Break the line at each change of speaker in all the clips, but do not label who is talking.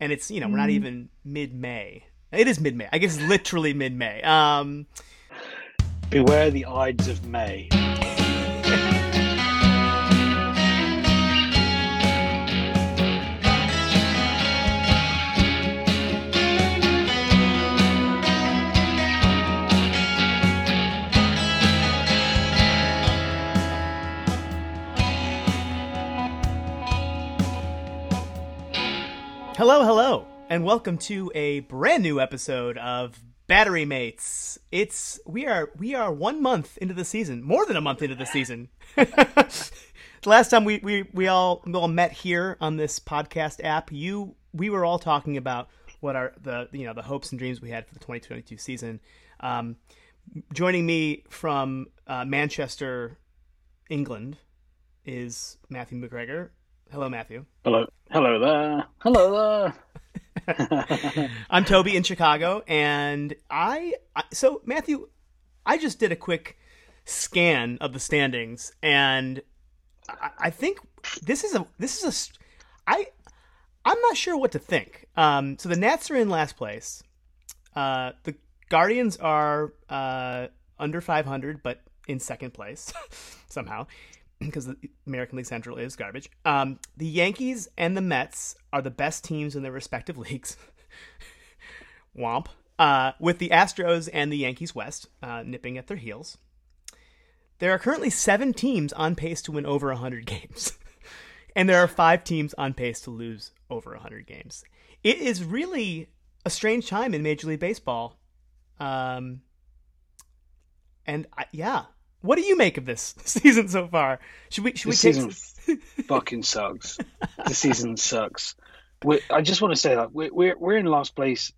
and it's you know we're not even mid May. It is mid May. I guess literally mid May. Um,
Beware the Ides of May.
Hello, hello, and welcome to a brand new episode of Battery Mates. It's we are we are one month into the season, more than a month into the season. the last time we, we, we all we all met here on this podcast app, you we were all talking about what are the you know the hopes and dreams we had for the 2022 season. Um, joining me from uh, Manchester, England, is Matthew McGregor. Hello, Matthew.
Hello, hello there. Hello there.
I'm Toby in Chicago, and I, I so Matthew, I just did a quick scan of the standings, and I, I think this is a this is a I I'm not sure what to think. Um, so the Nats are in last place. Uh, the Guardians are uh, under 500, but in second place somehow because the American League Central is garbage. Um, the Yankees and the Mets are the best teams in their respective leagues. Womp. Uh, with the Astros and the Yankees West uh, nipping at their heels. There are currently seven teams on pace to win over 100 games. and there are five teams on pace to lose over 100 games. It is really a strange time in Major League Baseball. Um, and I, yeah, what do you make of this season so far? Should we should
This
we
season
take
fucking sucks. The season sucks. we I just want to say that we're, we're we're in last place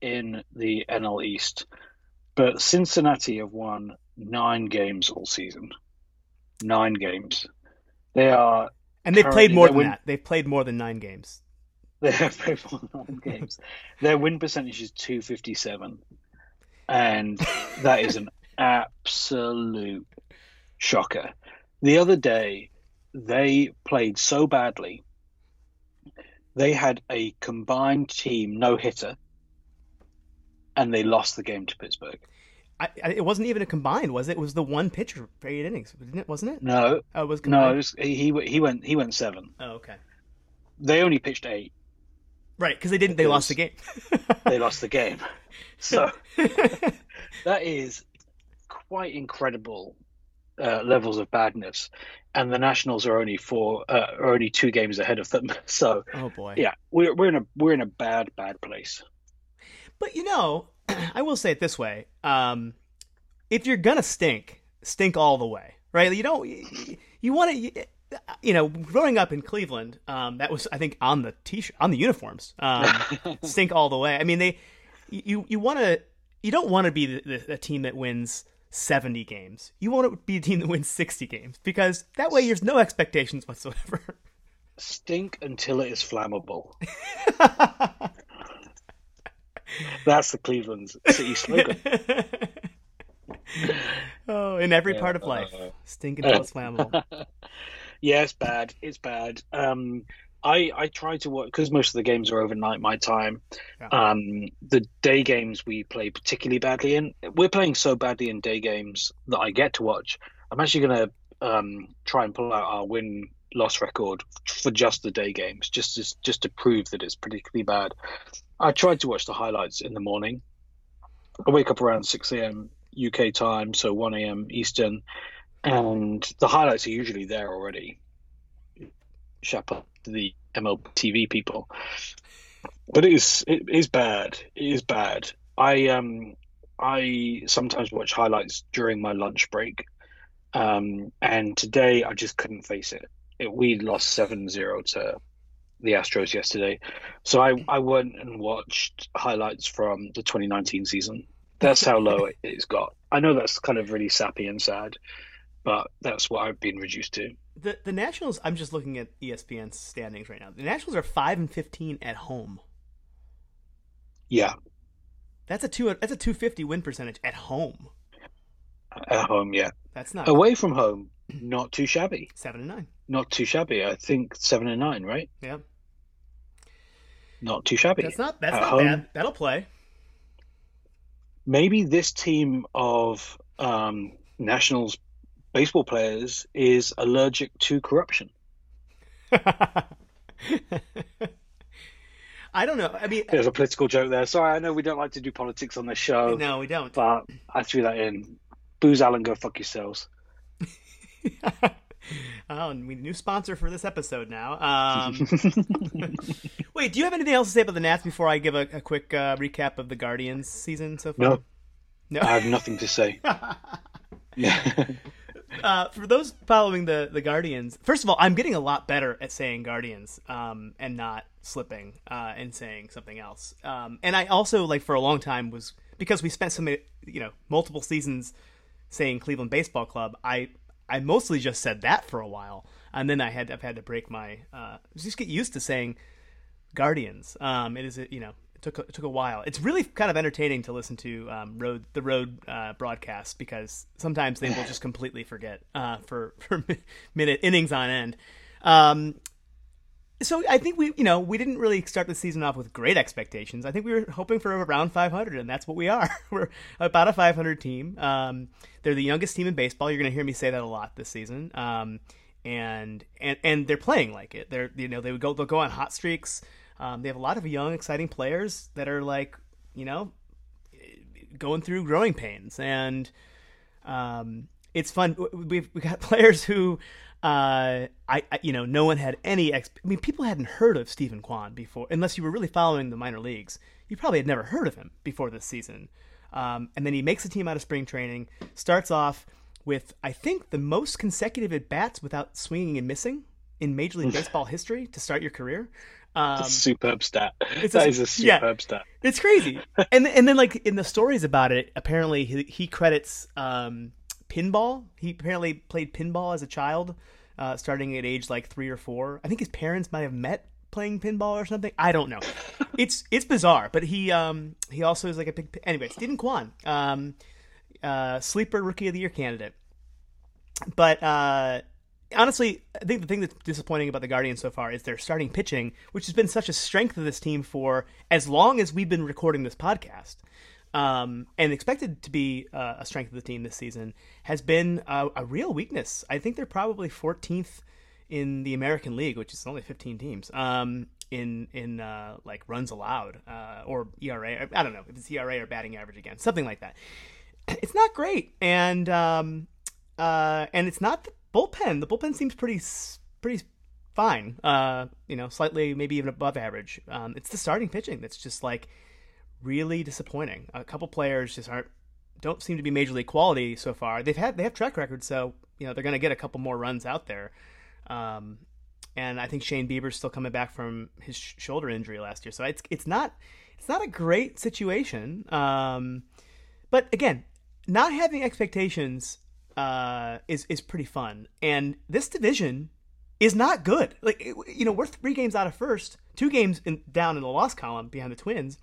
in the NL East, but Cincinnati have won nine games all season. Nine games. They are
and they've played more than
win-
that. They've played more than nine games.
They have played more than nine games. Their win percentage is two fifty seven, and that is an absolute shocker. The other day, they played so badly. They had a combined team no hitter, and they lost the game to Pittsburgh.
I, I, it wasn't even a combined, was it? It was the one pitcher for eight innings? Wasn't it?
No,
Oh, it was
no, it was, he he went he went seven.
Oh, okay.
They only pitched eight.
Right, because they didn't. They lost the game.
They lost the game. So. that is quite incredible uh, levels of badness, and the Nationals are only four, uh, are only two games ahead of them. So
oh boy.
yeah, we're we're in a we're in a bad bad place.
But you know, I will say it this way: um, if you're gonna stink, stink all the way, right? You don't. You, you want to. You know, growing up in Cleveland, um, that was I think on the t-shirt, on the uniforms, um, stink all the way. I mean, they, you you want to, you don't want to be the, the, the team that wins seventy games. You want to be a team that wins sixty games because that way there's no expectations whatsoever.
Stink until it is flammable. That's the Cleveland City slogan.
oh, in every part of life,
uh,
stink until it's flammable.
Yeah, it's bad. It's bad. Um, I I try to work because most of the games are overnight my time.
Yeah.
Um, the day games we play particularly badly in. We're playing so badly in day games that I get to watch. I'm actually going to um, try and pull out our win loss record for just the day games, just to, just to prove that it's particularly bad. I tried to watch the highlights in the morning. I wake up around six a.m. UK time, so one a.m. Eastern, and the highlights are usually there already. Chapeau the MLB TV people, but it is it is bad. It is bad. I um I sometimes watch highlights during my lunch break, um, and today I just couldn't face it. it we lost 7-0 to the Astros yesterday, so I I went and watched highlights from the 2019 season. That's how low it's got. I know that's kind of really sappy and sad, but that's what I've been reduced to.
The the Nationals. I'm just looking at ESPN's standings right now. The Nationals are five and fifteen at home.
Yeah,
That's a two. That's a two fifty win percentage at home.
at home, yeah.
That's not
Away from home, not too shabby.
seven and nine.
Not too shabby. I think seven and nine, right?
Yeah.
not too shabby.
That's not that's
At
not
home,
bad. That'll play.
Maybe this team of um, Nationals baseball players is allergic to corruption.
I don't know. I mean,
There's a political joke there. Sorry, I know we don't like to do politics on this show,
no, we don't.
but I threw that in. Booz Allen, go fuck yourselves.
oh, and we new sponsor for this episode now. Um, wait, do you have anything else to say about the Nats before I give a, a quick uh, recap of the Guardians season so far?
No,
No.
I have nothing to say.
Uh, for those following the the Guardians, first of all, I'm getting a lot better at saying Guardians um, and not slipping uh, and saying something else. Um, and I also like for a long time was because we spent so many, you know, multiple seasons saying Cleveland Baseball Club. I I mostly just said that for a while, and then I had I've had to break my uh, just get used to saying Guardians. Um, it is you know took a, took a while. It's really kind of entertaining to listen to um, road the road uh, broadcast because sometimes they will just completely forget uh, for for minute innings on end. Um, so I think we you know we didn't really start the season off with great expectations. I think we were hoping for around 500, and that's what we are. we're about a 500 team. Um, they're the youngest team in baseball. You're going to hear me say that a lot this season. Um, and and and they're playing like it. They're you know they would go they'll go on hot streaks. Um, they have a lot of young, exciting players that are like, you know, going through growing pains, and um, it's fun. We've we got players who, uh, I, I you know, no one had any. Ex- I mean, people hadn't heard of Steven Kwan before, unless you were really following the minor leagues. You probably had never heard of him before this season. Um, and then he makes a team out of spring training. Starts off with, I think, the most consecutive at bats without swinging and missing in Major League Baseball history to start your career. Um,
superb stat.
it's
That
a-
is a
yeah.
superb stat.
it's crazy. and and then like in the stories about it, apparently he, he credits um, pinball. He apparently played pinball as a child, uh, starting at age like three or four. I think his parents might have met playing pinball or something. I don't know. it's it's bizarre, but he um he also is like a big anyway. Steven Kwan, um, uh, sleeper rookie of the year candidate. But uh, honestly, I think the thing that's disappointing about the Guardians so far is their starting pitching, which has been such a strength of this team for as long as we've been recording this podcast, um, and expected to be uh, a strength of the team this season, has been a, a real weakness. I think they're probably 14th in the American League, which is only 15 teams. Um, in in uh, like runs allowed uh, or ERA, I don't know if it's ERA or batting average again, something like that. It's not great, and um, uh, and it's not bullpen. The bullpen seems pretty pretty fine. Uh, you know, slightly maybe even above average. Um, it's the starting pitching that's just like really disappointing. A couple players just aren't don't seem to be major league quality so far. They've had they have track records, so you know they're going to get a couple more runs out there. Um, and I think Shane Bieber's still coming back from his sh- shoulder injury last year, so it's it's not it's not a great situation. Um, but again, not having expectations uh, is is pretty fun, and this division is not good. Like you know, we're three games out of first, two games in, down in the loss column behind the Twins,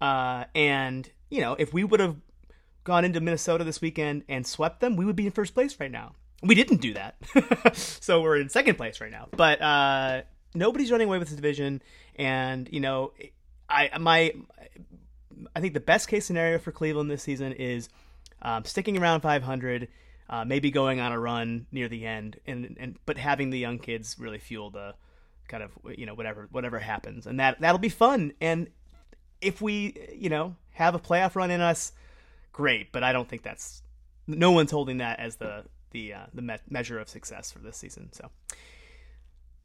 uh, and you know if we would have gone into Minnesota this weekend and swept them, we would be in first place right now. We didn't do that, so we're in second place right now. But uh, nobody's running away with this division, and you know, I my I think the best case scenario for Cleveland this season is um, sticking around 500, uh, maybe going on a run near the end, and and but having the young kids really fuel the kind of you know whatever whatever happens, and that that'll be fun. And if we you know have a playoff run in us, great. But I don't think that's no one's holding that as the the uh, the me- measure of success for this season. So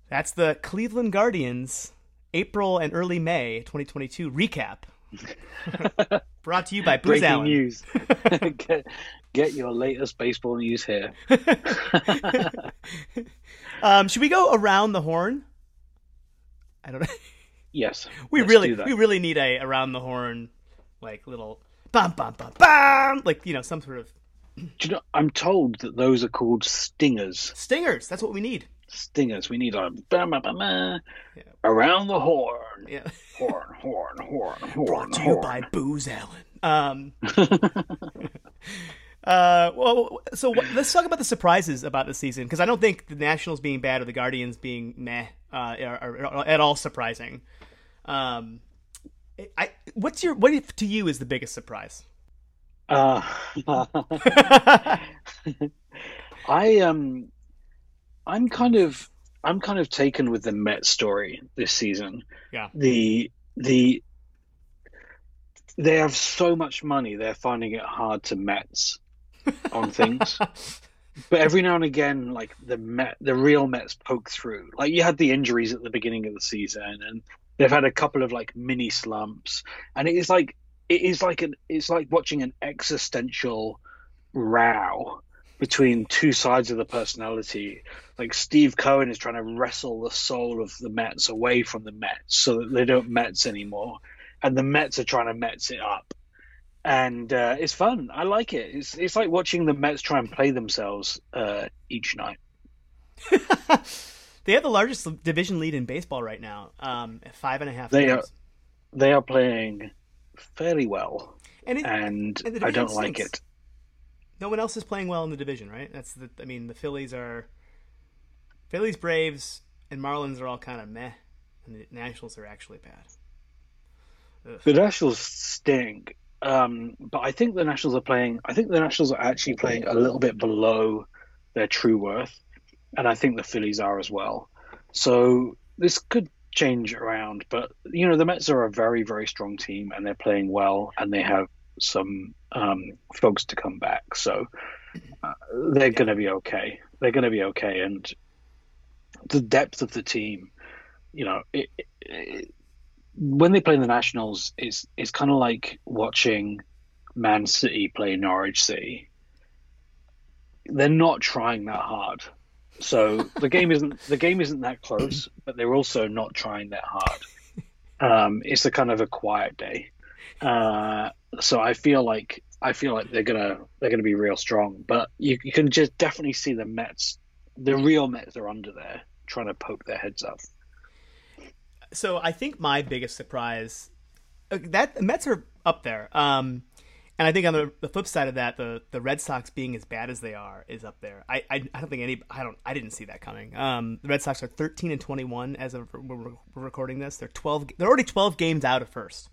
that's the Cleveland Guardians April and early May 2022 recap. Brought to you by Booz
Breaking
Allen.
news. get, get your latest baseball news here.
um, should we go around the horn? I don't know.
Yes.
We really we really need a around the horn like little bam bam bam bam like you know some sort of
Do you know, I'm told that those are called stingers.
stingers. That's what we need.
Stingers. We need like bam, bam, bam, bam,
Yeah.
around the horn.
Yeah.
Horn, horn, horn, horn.
Brought to you by Booz Allen. Um, uh, well, so what, let's talk about the surprises about the season because I don't think the Nationals being bad or the Guardians being meh uh, are, are, are at all surprising. Um, I what's your what if, to you is the biggest surprise?
Uh, I um, I'm kind of I'm kind of taken with the Met story this season.
Yeah.
The the they have so much money, they're finding it hard to Mets on things. but every now and again, like the Met, the real Mets poke through. Like you had the injuries at the beginning of the season, and they've had a couple of like mini slumps, and it is like it is like an it's like watching an existential row between two sides of the personality. Like Steve Cohen is trying to wrestle the soul of the Mets away from the Mets so that they don't Mets anymore, and the Mets are trying to Mets it up. And uh, it's fun. I like it. It's it's like watching the Mets try and play themselves uh, each night.
they have the largest division lead in baseball right now, um, five and a half.
They
games.
are they are playing fairly well,
and, it,
and,
and
I don't
division
like it.
No one else is playing well in the division, right? That's the. I mean, the Phillies are. Phillies, Braves, and Marlins are all kind of meh, and the Nationals are actually bad. Ugh.
The Nationals stink, um, but I think the Nationals are playing. I think the Nationals are actually playing a little bit below their true worth, and I think the Phillies are as well. So this could change around, but you know the Mets are a very very strong team, and they're playing well, and they have some um, folks to come back, so uh, they're going to be okay. They're going to be okay, and the depth of the team, you know, it, it, when they play the Nationals, it's it's kind of like watching Man City play Norwich City. They're not trying that hard, so the game isn't the game isn't that close, but they're also not trying that hard. Um, it's a kind of a quiet day, uh, so I feel like I feel like they're gonna they're gonna be real strong. But you, you can just definitely see the Mets, the real Mets are under there trying to poke their heads up.
So I think my biggest surprise uh, that the Mets are up there. Um, and I think on the, the flip side of that, the, the Red Sox being as bad as they are is up there. I, I, I don't think any I don't I didn't see that coming. Um, the Red Sox are thirteen and twenty one as of we're, recording this. They're twelve. They're already twelve games out of first.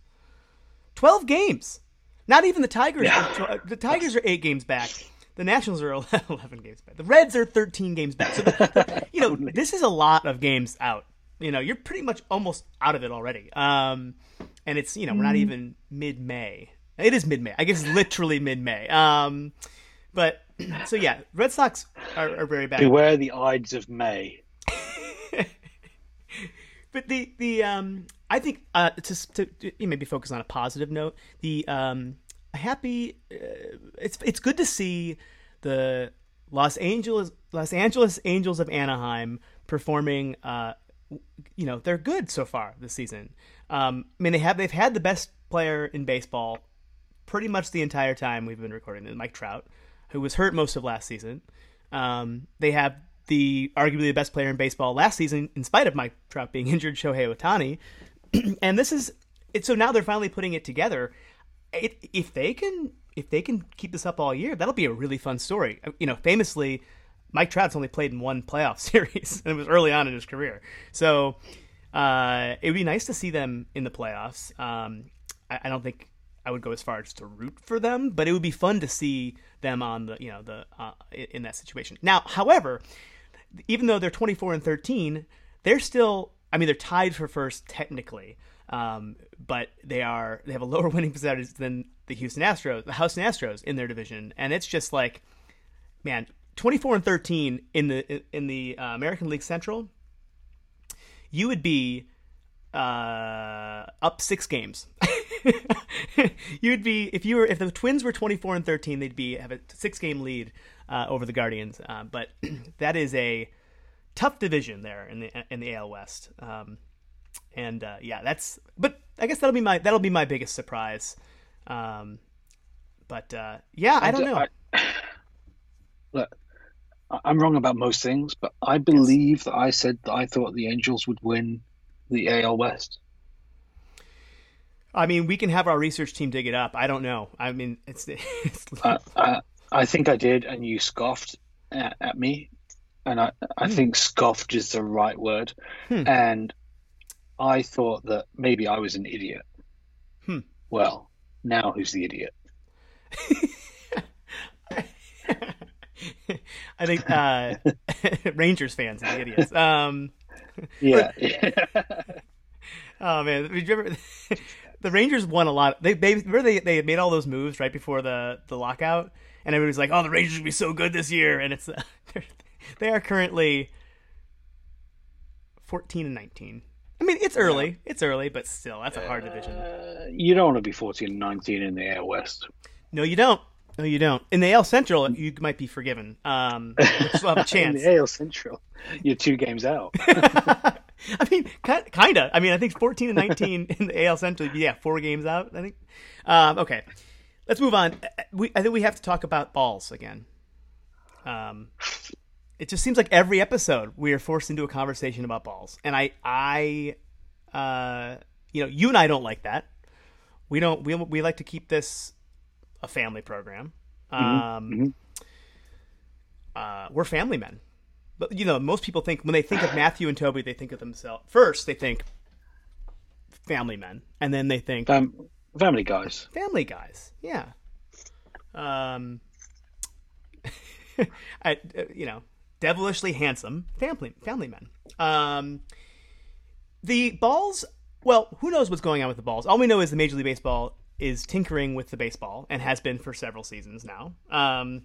Twelve games. Not even the Tigers.
Yeah.
Are, the Tigers are eight games back. The Nationals are 11 games back. The Reds are 13 games back. So, the, the, you know, this is a lot of games out. You know, you're pretty much almost out of it already. Um, and it's, you know, we're not even mid May. It is mid May. I guess literally mid May. Um, but, so yeah, Red Sox are, are very bad.
Beware the Ides of May.
but the the um I think uh to, to, to maybe focus on a positive note. The um happy uh, it's it's good to see the Los Angeles Los Angeles Angels of Anaheim performing uh you know they're good so far this season. Um I mean they have they've had the best player in baseball pretty much the entire time we've been recording this Mike Trout who was hurt most of last season. Um they have the arguably the best player in baseball last season, in spite of Mike Trout being injured, Shohei Ohtani. and this is it. So now they're finally putting it together. It, if they can, if they can keep this up all year, that'll be a really fun story. You know, famously, Mike Trout's only played in one playoff series, and it was early on in his career. So uh, it would be nice to see them in the playoffs. Um, I, I don't think I would go as far as to root for them, but it would be fun to see them on the you know the uh, in that situation. Now, however, even though they're 24 and 13, they're still I mean they're tied for first technically. Um, but they are they have a lower winning percentage than the Houston Astros, the Houston Astros in their division, and it's just like, man, 24 and 13 in the in the uh, American League Central, you would be uh, up six games. You'd be if you were if the Twins were 24 and 13, they'd be have a six game lead uh, over the Guardians. Uh, but that is a tough division there in the in the AL West. Um, and uh, yeah, that's. But I guess that'll be my that'll be my biggest surprise. Um, but uh, yeah, I don't know.
I, look, I'm wrong about most things, but I believe yes. that I said that I thought the Angels would win the AL West.
I mean, we can have our research team dig it up. I don't know. I mean, it's. it's...
Uh, uh, I think I did, and you scoffed at, at me, and I I hmm. think scoffed is the right word, hmm. and I thought that maybe I was an idiot.
Hmm.
Well, now who's the idiot?
I think uh, Rangers fans are the idiots. Um,
Yeah.
oh man, did you ever? the Rangers won a lot. They they remember they they made all those moves right before the the lockout, and everybody's like, "Oh, the Rangers will be so good this year," and it's they are currently fourteen and nineteen. I mean, it's early. It's early, but still, that's a hard division.
Uh, you don't want to be 14 and 19 in the AL West.
No, you don't. No, you don't. In the AL Central, you might be forgiven. Um, you still have a chance.
in the AL Central, you're two games out.
I mean, kind of. I mean, I think 14 and 19 in the AL Central. Yeah, four games out. I think. Um, okay, let's move on. We, I think we have to talk about balls again. Um, it just seems like every episode we are forced into a conversation about balls, and I, I, uh, you know, you and I don't like that. We don't. We we like to keep this a family program. Um,
mm-hmm.
uh, we're family men. But you know, most people think when they think of Matthew and Toby, they think of themselves first. They think family men, and then they think
um, family guys.
Family guys, yeah. Um, I, you know, devilishly handsome family family men. Um, the balls. Well, who knows what's going on with the balls? All we know is the Major League Baseball is tinkering with the baseball and has been for several seasons now. Um,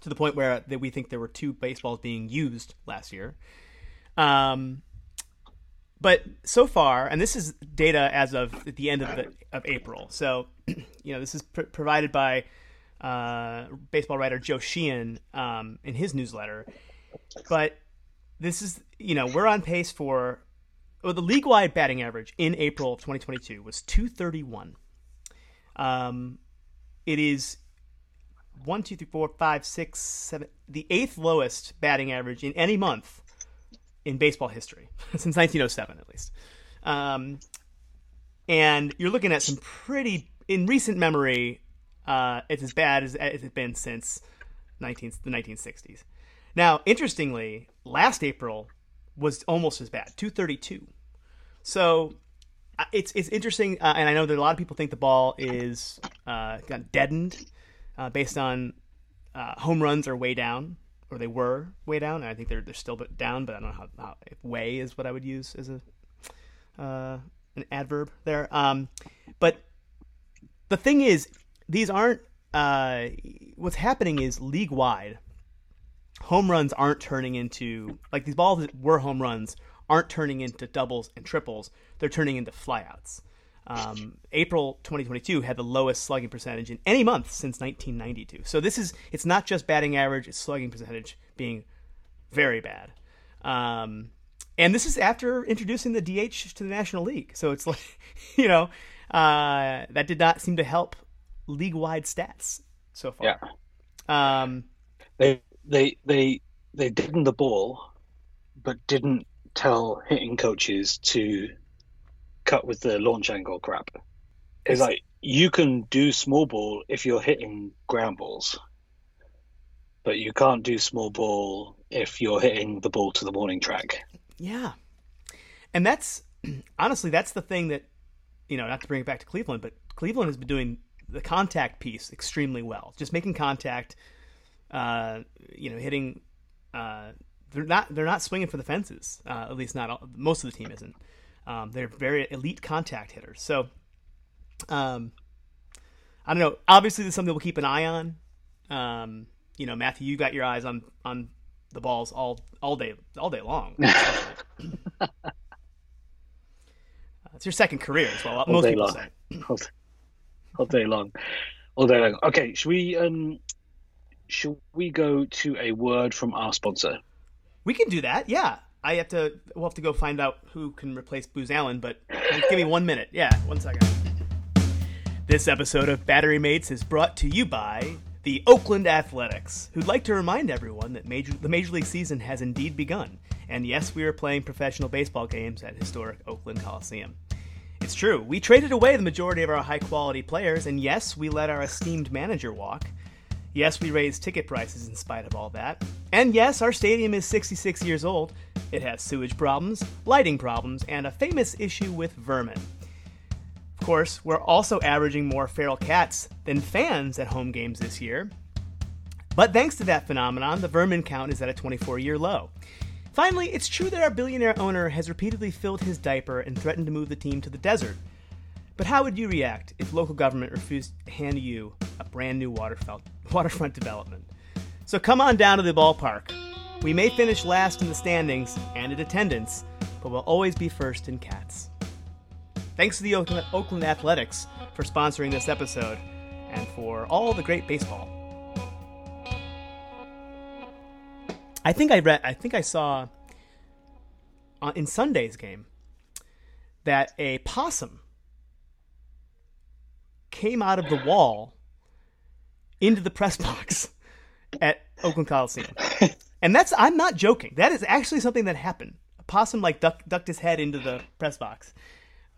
to the point where that we think there were two baseballs being used last year. Um, but so far, and this is data as of the end of the, of April. So, you know, this is pr- provided by uh, baseball writer Joe Sheehan um, in his newsletter. But this is, you know, we're on pace for well, the league wide batting average in April of 2022 was 231. Um, it is one, two, three, four, five, six, seven, the eighth lowest batting average in any month in baseball history since 1907, at least. Um, and you're looking at some pretty, in recent memory, uh, it's as bad as, it's been since 19, the 1960s. Now, interestingly, last April was almost as bad, 232. So it's it's interesting, uh, and I know that a lot of people think the ball is uh, deadened uh, based on uh, home runs are way down, or they were way down. I think they're they're still down, but I don't know how, how if way is what I would use as a uh, an adverb there. Um, but the thing is, these aren't. Uh, what's happening is league wide home runs aren't turning into like these balls that were home runs aren't turning into doubles and triples; they're turning into flyouts. Um, April 2022 had the lowest slugging percentage in any month since 1992. So this is it's not just batting average; it's slugging percentage being very bad. Um, and this is after introducing the DH to the National League. So it's like, you know, uh, that did not seem to help league-wide stats so far.
Yeah.
Um,
they they they they didn't the ball, but didn't tell hitting coaches to cut with the launch angle crap. It's like you can do small ball if you're hitting ground balls, but you can't do small ball if you're hitting the ball to the warning track.
Yeah, and that's honestly that's the thing that you know not to bring it back to Cleveland, but Cleveland has been doing the contact piece extremely well, just making contact. Uh, you know, hitting uh, they're not they're not swinging for the fences. Uh, at least not all, most of the team isn't. Um, they're very elite contact hitters. So, um, I don't know. Obviously, there's something we'll keep an eye on. Um, you know, Matthew, you got your eyes on on the balls all all day all day long. uh, it's your second career as well. Most people
long.
say
all, day long, all day long. Okay, should we um, should we go to a word from our sponsor?
We can do that. Yeah. I have to. We'll have to go find out who can replace Booz Allen, but give me one minute. Yeah, one second. This episode of Battery Mates is brought to you by the Oakland Athletics, who'd like to remind everyone that major, the Major League season has indeed begun. And yes, we are playing professional baseball games at historic Oakland Coliseum. It's true, we traded away the majority of our high quality players, and yes, we let our esteemed manager walk. Yes, we raised ticket prices in spite of all that. And yes, our stadium is 66 years old, It has sewage problems, lighting problems, and a famous issue with vermin. Of course, we're also averaging more feral cats than fans at home games this year. But thanks to that phenomenon, the vermin count is at a 24 year low. Finally, it's true that our billionaire owner has repeatedly filled his diaper and threatened to move the team to the desert. But how would you react if local government refused to hand you a brand new waterfront, development? So come on down to the ballpark. We may finish last in the standings and in attendance, but we'll always be first in cats. Thanks to the Oakland Athletics for sponsoring this episode and for all the great baseball. I think I read. I think I saw uh, in Sunday's game that a possum came out of the wall into the press box at Oakland Coliseum, and that's I'm not joking. That is actually something that happened. A possum like duck, ducked his head into the press box.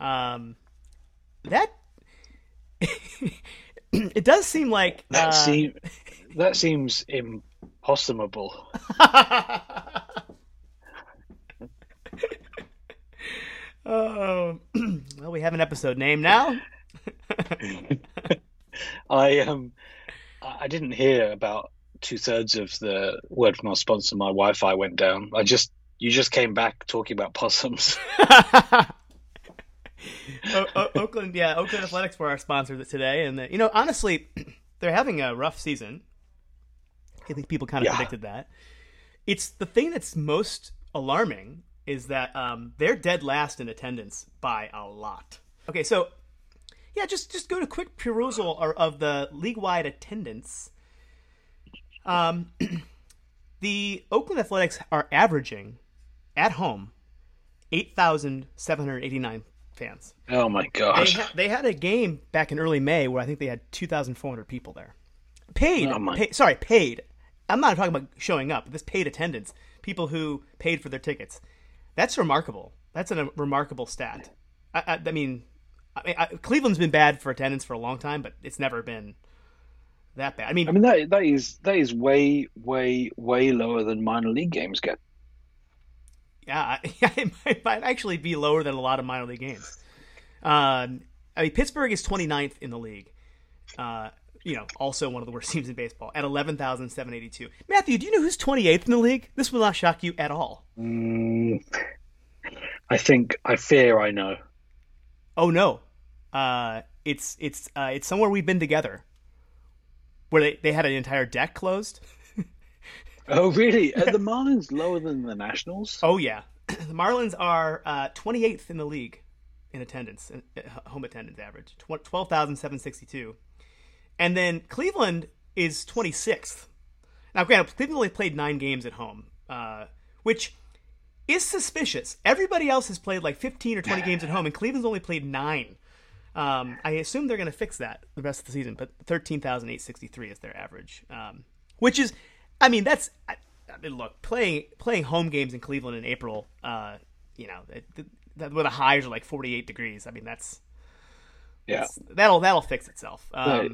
Um, that it does seem like
That
uh,
seem that seems impossible.
Oh, well, we have an episode name now.
I um I didn't hear about two thirds of the word from our sponsor. My Wi-Fi went down. I just you just came back talking about possums.
O- O- Oakland, yeah, Oakland Athletics were our sponsor today, and uh, you know, honestly, they're having a rough season. I think people kind of
Yeah.
predicted that. It's the thing that's most alarming is that um, they're dead last in attendance by a lot. Okay, so yeah, just just go to quick perusal or- of the league-wide attendance. Um, the Oakland Athletics are averaging at home eight thousand seven hundred eighty-nine fans.
oh my
They,
gosh!
ha- they had a game back in early May where I think they had 2,400 people there. Paid,
Oh my-
pay- sorry, paid. I'm not talking about showing up. This paid attendance, people who paid for their tickets. That's remarkable. That's a remarkable stat. I, I, I mean, I, mean I, Cleveland's been bad for attendance for a long time, but it's never been that bad. I mean,
I mean that that is that is way way way lower than minor league games get.
Yeah, I- it might, might actually be lower than a lot of minor league games. Um, I mean, Pittsburgh is 29th in the league. Uh, you know, also one of the worst teams in baseball at 11,782. Matthew, do you know who's 28th in the league? This will not shock you at all.
Mm, I think I fear I know.
Oh no, uh, it's it's uh, it's somewhere we've been together, where they, they had an entire deck closed.
Oh really? Are the Marlins lower than the Nationals?
Oh yeah, the Marlins are uh, 28th in the league in attendance, uh, home attendance average, tw- 12,762. And then Cleveland is 26th. Now, granted, Cleveland only played nine games at home, uh, which is suspicious. Everybody else has played like 15 or 20 games at home, and Cleveland's only played nine. Um, I assume they're going to fix that the rest of the season, but 13,863 is their average, um, which is, I mean, that's. I, I mean, look, playing playing home games in Cleveland in April, uh, you know, it, that, where the highs are like 48 degrees. I mean, that's
Yeah,
that'll that'll fix itself.
Right.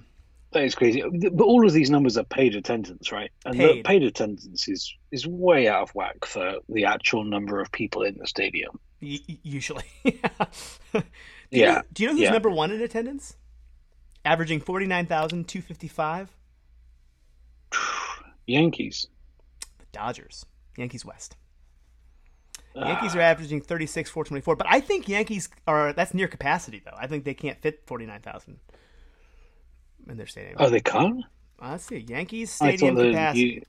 That is crazy. But all of these numbers are paid attendance, right? And
Paid.
the paid attendance is is way out of whack for the actual number of people in the stadium.
y- usually, do
Yeah,
know, do you know who's
yeah.
number one in attendance? Averaging 49,255.
Yankees.
The Dodgers, Yankees West.
Ah.
Yankees are averaging 36, 424. But I think Yankees are that's near capacity though. I think they can't fit 49,000 in their stadium.
Oh, they can't.
Uh, let's see, Yankees Stadium I
thought the
capacity.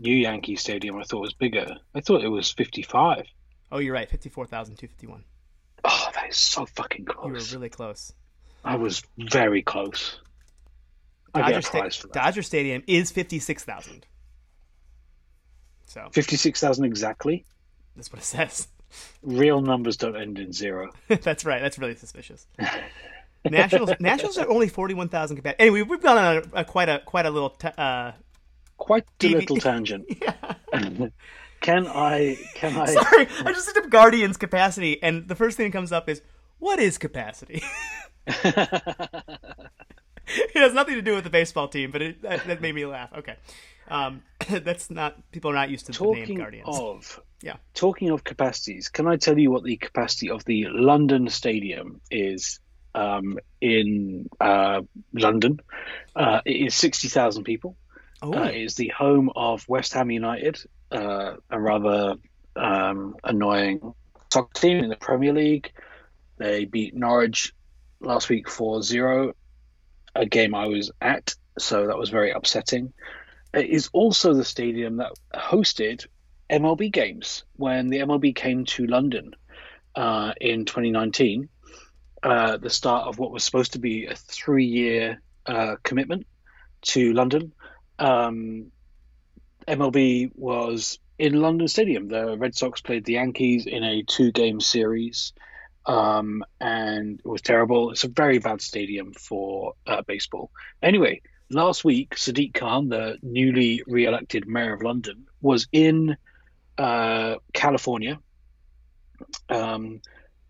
new, new Yankee Stadium I thought was bigger. I thought it was fifty five.
Oh, you're right, 54,251.
Oh, that is so fucking close.
You were really close.
I was very close. I
Dodger, sta-
prize for that.
Dodger Stadium is 56,000. So
Fifty six thousand exactly.
that's what it says.
Real numbers don't end in zero.
that's right. That's really suspicious. Nationals Nationals are only 41,000 capacity. Anyway, we've gone on a, a quite a quite a little t- uh,
Quite a
DV
little tangent. can I? Can I?
Sorry, I just looked up Guardians capacity, and the first thing that comes up is what is capacity? it has nothing to do with the baseball team, but it, that, that made me laugh. Okay, um, that's not people are not used to the name Guardians.
of
Yeah.
Talking of capacities, can I tell you what the capacity of the London Stadium is um, in uh, London? Uh, it is 60,000 people.
Oh,
Uh, it is the home of West Ham United, uh, a rather um, annoying soccer team in the Premier League. They beat Norwich last week 4 0, a game I was at, so that was very upsetting. It is also the stadium that hosted MLB games when the MLB came to London uh, in 2019. Uh, the start of what was supposed to be a three year uh, commitment to London. Um, MLB was in London Stadium. The Red Sox played the Yankees in a two game series, um, and it was terrible. It's a very bad stadium for uh, baseball. Anyway, last week, Sadiq Khan, the newly re elected mayor of London, was in uh, California. Um,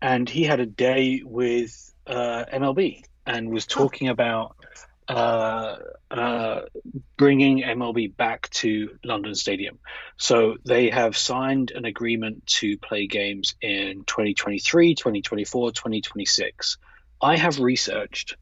and he had a day with uh, MLB and was talking about uh, uh, bringing MLB back to London Stadium. So they have signed an agreement to play games in 2023, 2024, 2026. I have researched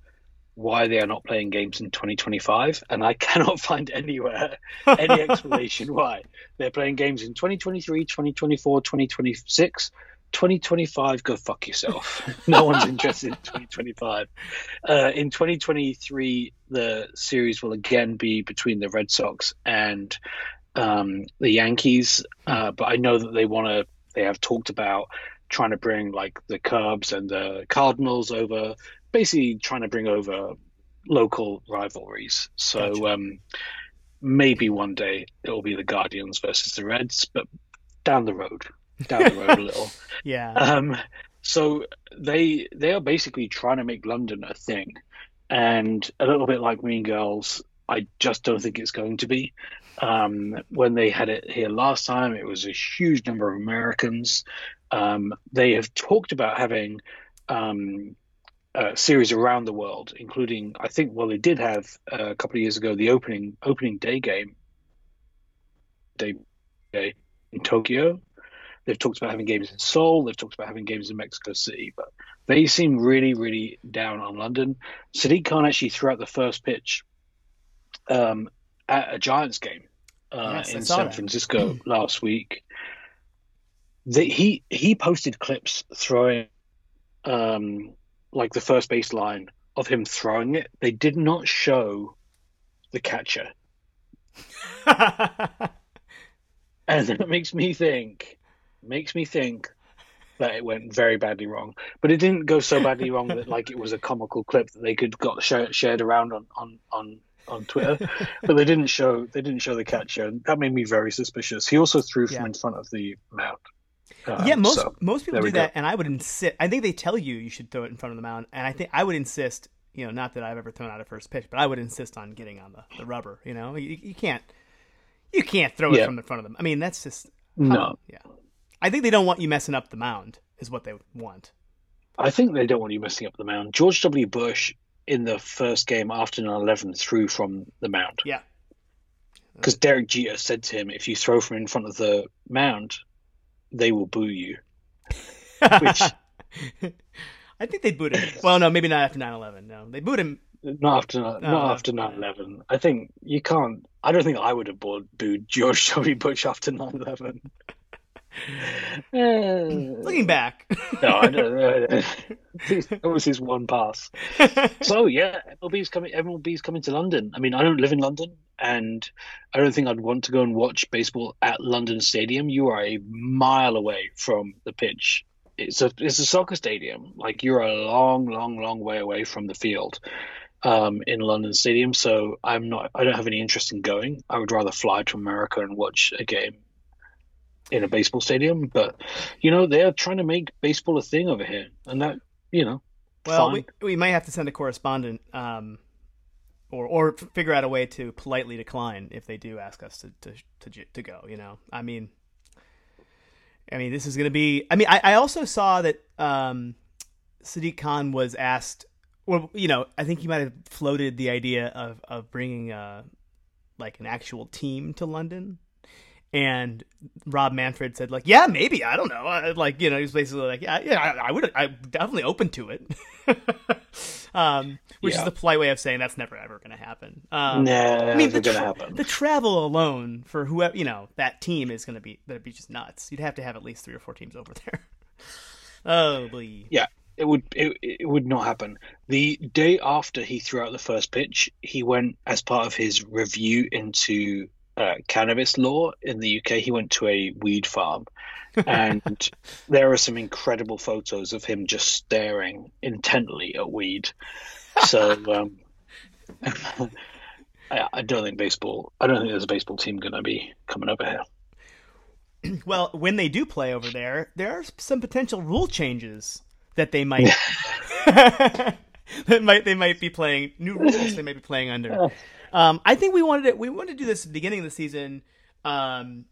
why they are not playing games in 2025, and I cannot find anywhere any explanation why. They're playing games in 2023, 2024, 2026. 2025, go fuck yourself. no one's interested in 2025. Uh, in 2023, the series will again be between the Red Sox and um, the Yankees. Uh, but I know that they want to, they have talked about trying to bring like the Cubs and the Cardinals over, basically trying to bring over local rivalries. So
Gotcha.
um, maybe one day it will be the Guardians versus the Reds, but down the road, down the road a little.
yeah.
Um, so they they are basically trying to make London a thing, and a little bit like Mean Girls, I just don't think it's going to be. Um, when they had it here last time, it was a huge number of Americans. Um, they have talked about having um, a series around the world, including I think well they did have uh, a couple of years ago the opening opening day game day day in Tokyo. They've talked about having games in Seoul. They've talked about having games in Mexico City, but they seem really, really down on London. Sadiq Khan actually threw out the first pitch um, at a Giants game uh,
Yes,
in San. Francisco last week. The, he he posted clips throwing um, like the first baseline of him throwing it. They did not show the catcher, and that makes me think makes me think that it went very badly wrong. But it didn't go so badly wrong that like it was a comical clip that they could got share, shared around on on on on Twitter. but they didn't show they didn't show the catcher, and that made me very suspicious. He also threw from
Yeah.
in front of the mound. Um,
yeah, most
so,
most people do that,
go.
and I would insist. I think they tell you you should throw it in front of the mound, and I think I would insist. You know, not that I've ever thrown out a first pitch, but I would insist on getting on the, the rubber. You know, you, you can't you can't throw it
Yeah.
from the front of them. I mean, that's just
no.
yeah. I think they don't want you messing up the mound. Is what they want.
I think they don't want you messing up the mound. George W. Bush in the first game after 9/11 threw from the mound
Yeah,
because Derek Jeter said to him, "If you throw from in front of the mound, they will boo you." Which-
I think they booed him. Well, no, maybe not after 9-11. No, they booed him.
Not after not
No.
after 9/11. I think you can't. I don't think I would have booed, George W. Bush after 9/11. Uh,
Looking back,
no, I don't. Uh, that was his one pass. So yeah, MLB's coming. MLB's coming to London. I mean, I don't live in London, and I don't think I'd want to go and watch baseball at London Stadium. You are a mile away from the pitch. It's a it's a soccer stadium. Like you're a long, long, long way away from the field um, in London Stadium. So I'm not. I don't have any interest in going. I would rather fly to America and watch a game in a baseball stadium. But you know, they're trying to make baseball a thing over here, and that you know.
well,
fine.
we, we might have to send a correspondent, um, or or figure out a way to politely decline if they do ask us to to to, to go. You know, I mean, I mean, this is going to be. I mean, I, I also saw that um, Sadiq Khan was asked, Well, you know, I think he might have floated the idea of of bringing uh like an actual team to London, and Rob Manfred said like, yeah, maybe I don't know, like you know, he was basically like, yeah, yeah, I, I would, I'm definitely open to it, um, which yeah. is the polite way of saying that's never ever going to happen. Um,
nah, I mean, the, tra-
the travel alone for whoever you know that team is going to be that'd be just nuts. You'd have to have at least three or four teams over there. oh, boy.
Yeah, it would it, it would not happen. The day after he threw out the first pitch, he went as part of his review into uh, cannabis law in the UK. He went to a weed farm, and there are some incredible photos of him just staring intently at weed. So um, I, I, don't think baseball. I don't think there's a baseball team going to be coming over here.
Well, when they do play over there, there are some potential rule changes that they might that might they might be playing new rules they might be playing under. Um, I think we wanted it. We wanted to do this at the beginning of the season, um,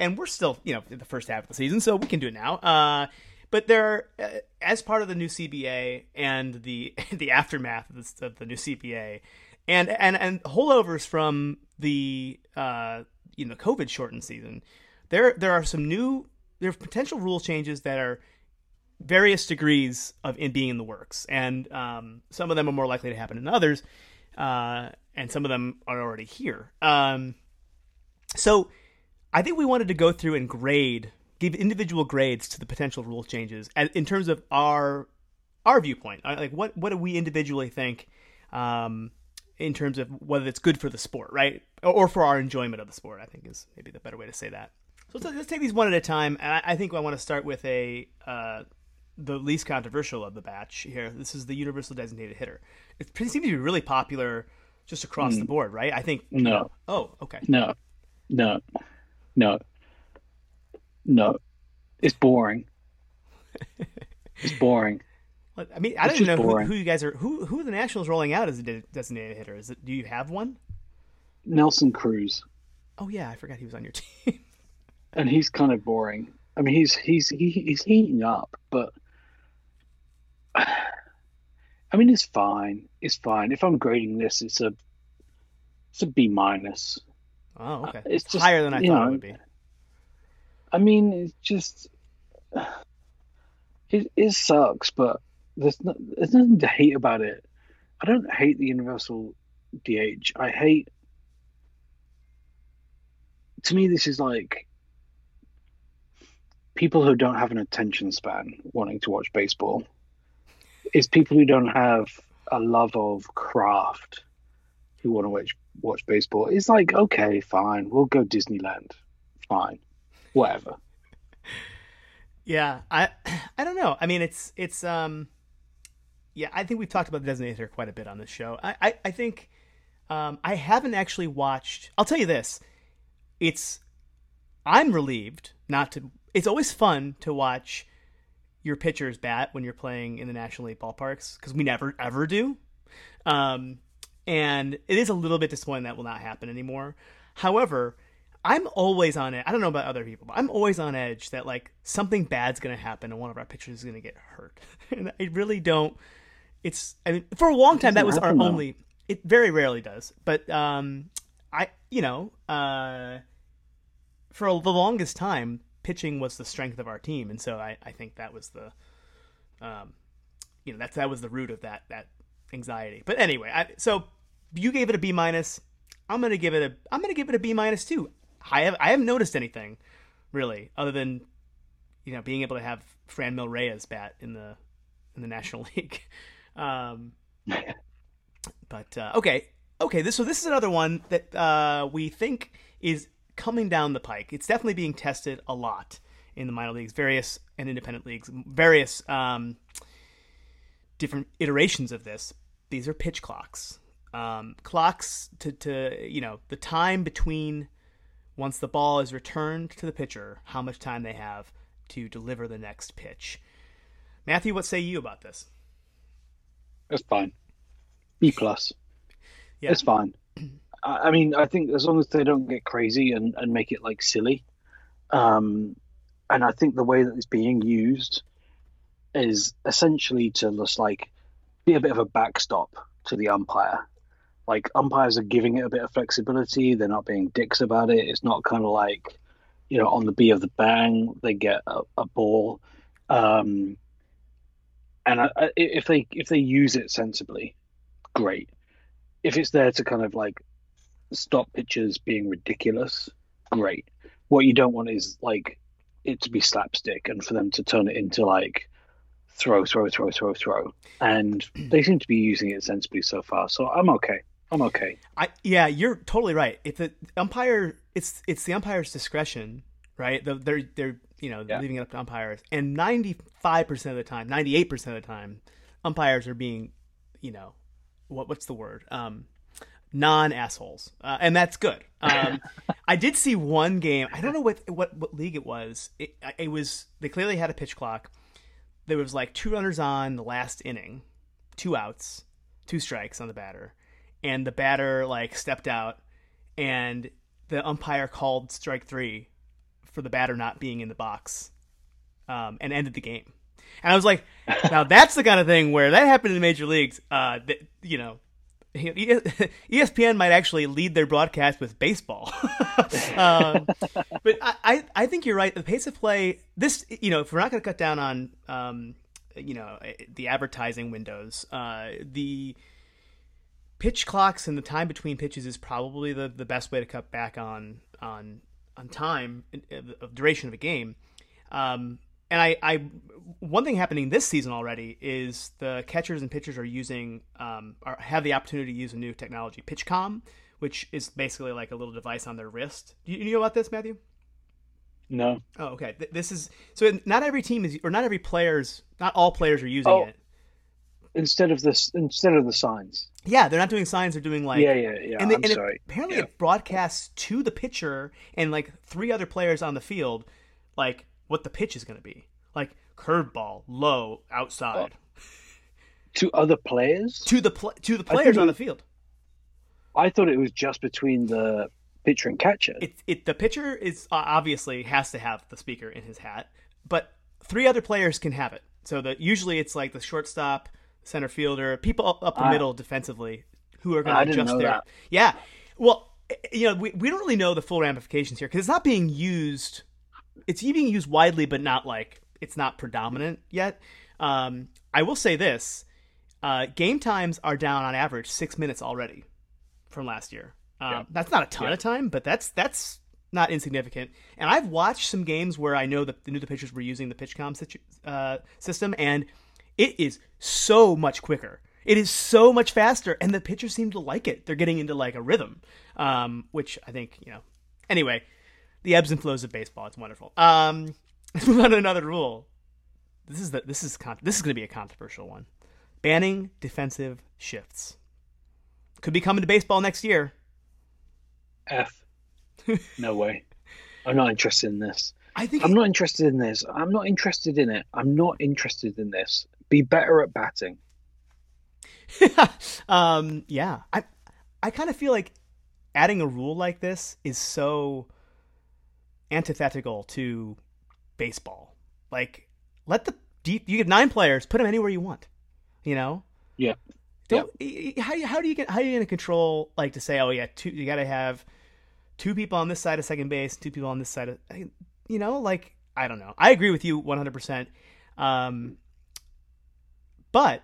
and we're still you know in the first half of the season, so we can do it now. Uh, but there, uh, as part of the new CBA and the the aftermath of, of the new CBA, and and and holdovers from the uh, you know COVID shortened season, there there are some new there are potential rule changes that are various degrees of in being in the works, and um, some of them are more likely to happen than others, uh, and some of them are already here. Um, so, I think we wanted to go through and grade, give individual grades to the potential rule changes in terms of our our viewpoint. Uh, like, what what do we individually think? Um, in terms of whether it's good for the sport, right, or for our enjoyment of the sport, I think is maybe the better way to say that. So let's, let's take these one at a time. And I, I think I want to start with a uh, the least controversial of the batch here. This is the universal designated hitter. It seems to be really popular just across mm. the board, right? I think.
No.
Oh, okay.
No, no, no, no. It's boring. it's boring.
I mean, I don't even know who, who, you guys are. Who who the Nationals rolling out as a designated hitter? Is it? Do you have one?
Nelson Cruz.
Oh yeah, I forgot he was on your team.
and he's kind of boring. I mean, he's he's he, he's heating up, but I mean, it's fine. It's fine. If I'm grading this, it's a it's a B minus.
Oh, okay. Uh, it's just, higher than I thought know, it would be.
I mean, it's just it it sucks, but there's no, there's nothing to hate about it. I don't hate the universal DH. I hate. To me, this is like people who don't have an attention span wanting to watch baseball it's people who don't have a love of craft who want to watch watch baseball. It's like okay, fine, we'll go Disneyland, fine, whatever.
Yeah, I I don't know. I mean, it's it's um, yeah, I think we've talked about the designator quite a bit on this show. I I, I think um, I haven't actually watched. I'll tell you this, it's I'm relieved not to. It's always fun to watch your pitcher's bat when you're playing in the National League ballparks because we never ever do. Um, and it is a little bit disappointing that will not happen anymore. However, I'm always on it. I don't know about other people, but I'm always on edge that like something bad's going to happen and one of our pitchers is going to get hurt. and I really don't. It's I mean for a long time that was our though. only. It very rarely does, but um, I you know uh, for the longest time pitching was the strength of our team, and so I, I think that was the, um, you know, that that was the root of that that anxiety. But anyway, I, so you gave it a B minus. I'm gonna give it a I'm gonna give it a B minus too. I have I haven't noticed anything really other than you know being able to have Franmil Reyes bat in the in the National League. Um, but uh, okay, okay. This so this is another one that uh, we think is coming down the pike. It's definitely being tested a lot in the minor leagues, various and independent leagues, various um, different iterations of this. These are pitch clocks. Um, clocks to, to, you know, the time between once the ball is returned to the pitcher, how much time they have to deliver the next pitch. Matthew, what say you about this?
It's fine. B plus. Yeah. It's fine. I mean, I think as long as they don't get crazy and, and make it like silly, um, and I think the way that it's being used is essentially to just like be a bit of a backstop to the umpire. Like umpires are giving it a bit of flexibility; they're not being dicks about it. It's not kind of like you know, on the B of the bang, they get a, a ball. Um, and I, I, if they if they use it sensibly, great. If it's there to kind of like stop pitchers being ridiculous, great. What you don't want is like it to be slapstick and for them to turn it into like throw, throw, throw, throw, throw. And they seem to be using it sensibly so far. So I'm okay. I'm okay.
I yeah, you're totally right. If the umpire, it's it's the umpire's discretion, right? The, they're they're you know
Yeah.
leaving it up to umpires, and ninety five percent of the time, ninety eight percent of the time, umpires are being, you know, what what's the word? Um, non assholes, uh, and that's good. Um, I did see one game. I don't know what what, what league it was. It, it was they clearly had a pitch clock. There was like two runners on the last inning, two outs, two strikes on the batter, and the batter like stepped out, and the umpire called strike three for the batter not being in the box, um, and ended the game. And I was like, now that's the kind of thing where that happened in the major leagues. Uh, that, you know, ESPN might actually lead their broadcast with baseball. um, but I, I, think you're right. The pace of play, this, you know, if we're not going to cut down on, um, you know, the advertising windows, uh, the pitch clocks and the time between pitches is probably the, the best way to cut back on on on time of duration of a game. Um, and I, I, one thing happening this season already is the catchers and pitchers are using, um, are, have the opportunity to use a new technology, PitchCom, which is basically like a little device on their wrist. Do you, you know about this, Matthew?
No.
Oh, okay. Th- This is so. Not every team is, or not every players, not all players are using
Oh.
it.
Instead of this, instead of the signs.
Yeah, they're not doing signs. They're doing like
yeah, yeah, yeah.
and, they,
I'm
and it-
sorry.
apparently
Yeah.
it broadcasts to the pitcher and like three other players on the field, like what the pitch is going to be, like curveball, low, outside,
To other players,
to the pl- to the players on the field.
I thought it was just between the pitcher and catcher.
It, it the pitcher is uh, obviously has to have the speaker in his hat, but three other players can have it. So that usually it's like the shortstop, center fielder, people up, up the
Ah.
middle defensively who are going to adjust their.
that.
Yeah, well, eh, you know, we we don't really know the full ramifications here because it's not being used. It's being used widely, but not like it's not predominant yet. Um, I will say this: uh, game times are down on average six minutes already from last year. Um,
Yeah.
That's not a ton
Yeah.
of time, but that's that's not insignificant. And I've watched some games where I know that the new the pitchers were using the PitchCom situ- uh, system, and it is so much quicker. It is so much faster, and the pitchers seem to like it. They're getting into like a rhythm, um, which I think you know. Anyway, the ebbs and flows of baseball. It's wonderful. Um, let's move on to another rule. This is the this is con- this is going to be a controversial one. Banning defensive shifts could be coming to baseball next year.
F. No way. I'm not interested in this.
I think
I'm not interested in this. I'm not interested in it. I'm not interested in this. Be better at batting.
um, yeah, I I kind of feel like adding a rule like this is so antithetical to baseball. Like, let the deep you get nine players, put them anywhere you want. You know,
Yeah.
don't y- y- how you how do you get how are you going to control like to say oh yeah two you got to have two people on this side of second base, two people on this side of you know like I don't know. I agree with you 100%. Um, but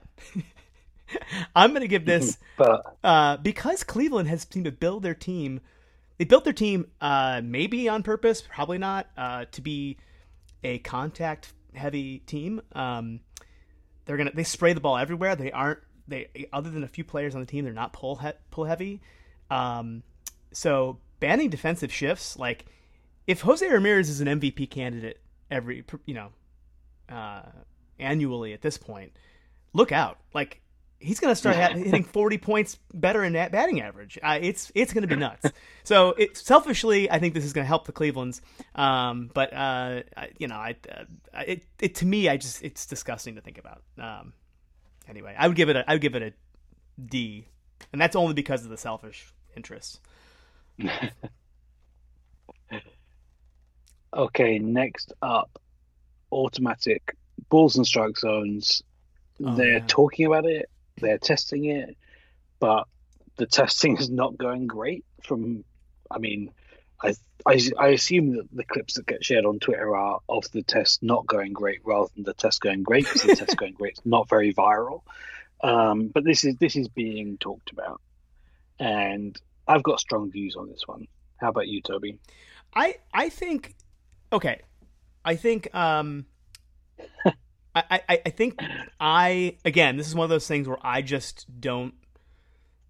I'm going to give this uh, because Cleveland has seemed to build their team. They built their team uh, maybe on purpose, probably not, uh, to be a contact heavy team. Um, they're gonna they spray the ball everywhere. They aren't they other than a few players on the team. They're not pull he- pull heavy. Um, so banning defensive shifts, like if Jose Ramirez is an MVP candidate every you know uh, annually at this point, look out! Like he's going to start hitting 40 points better in that batting average. Uh, it's it's going to be nuts. so it, selfishly, I think this is going to help the Clevelands. Um, but uh, I, you know, I, uh, it, it to me, I just it's disgusting to think about. Um, anyway, I would give it a I would give it a D, and that's only because of the selfish interests.
okay, next up, automatic balls and strike zones.
Oh,
they're
yeah.
talking about it. They're testing it, but the testing is not going great. From, I mean, I, I I assume that the clips that get shared on Twitter are of the test not going great rather than the test going great because the test going great is not very viral. Um, but this is this is being talked about, and I've got strong views on this one. How about you, Toby?
I I think okay. I think um I, I, I think I again this is one of those things where I just don't